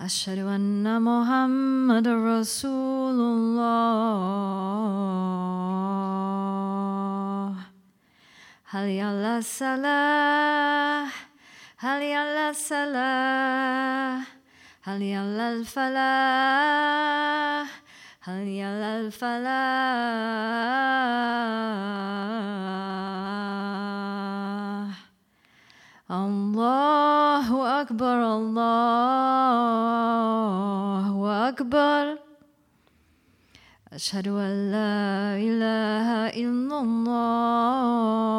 أشهد أن محمد رسول الله هل على الصلاة هل على الصلاة هل على الفلاح هل على الفلاح الله أكبر الله أكبر. أشهد أن لا إله إلا الله.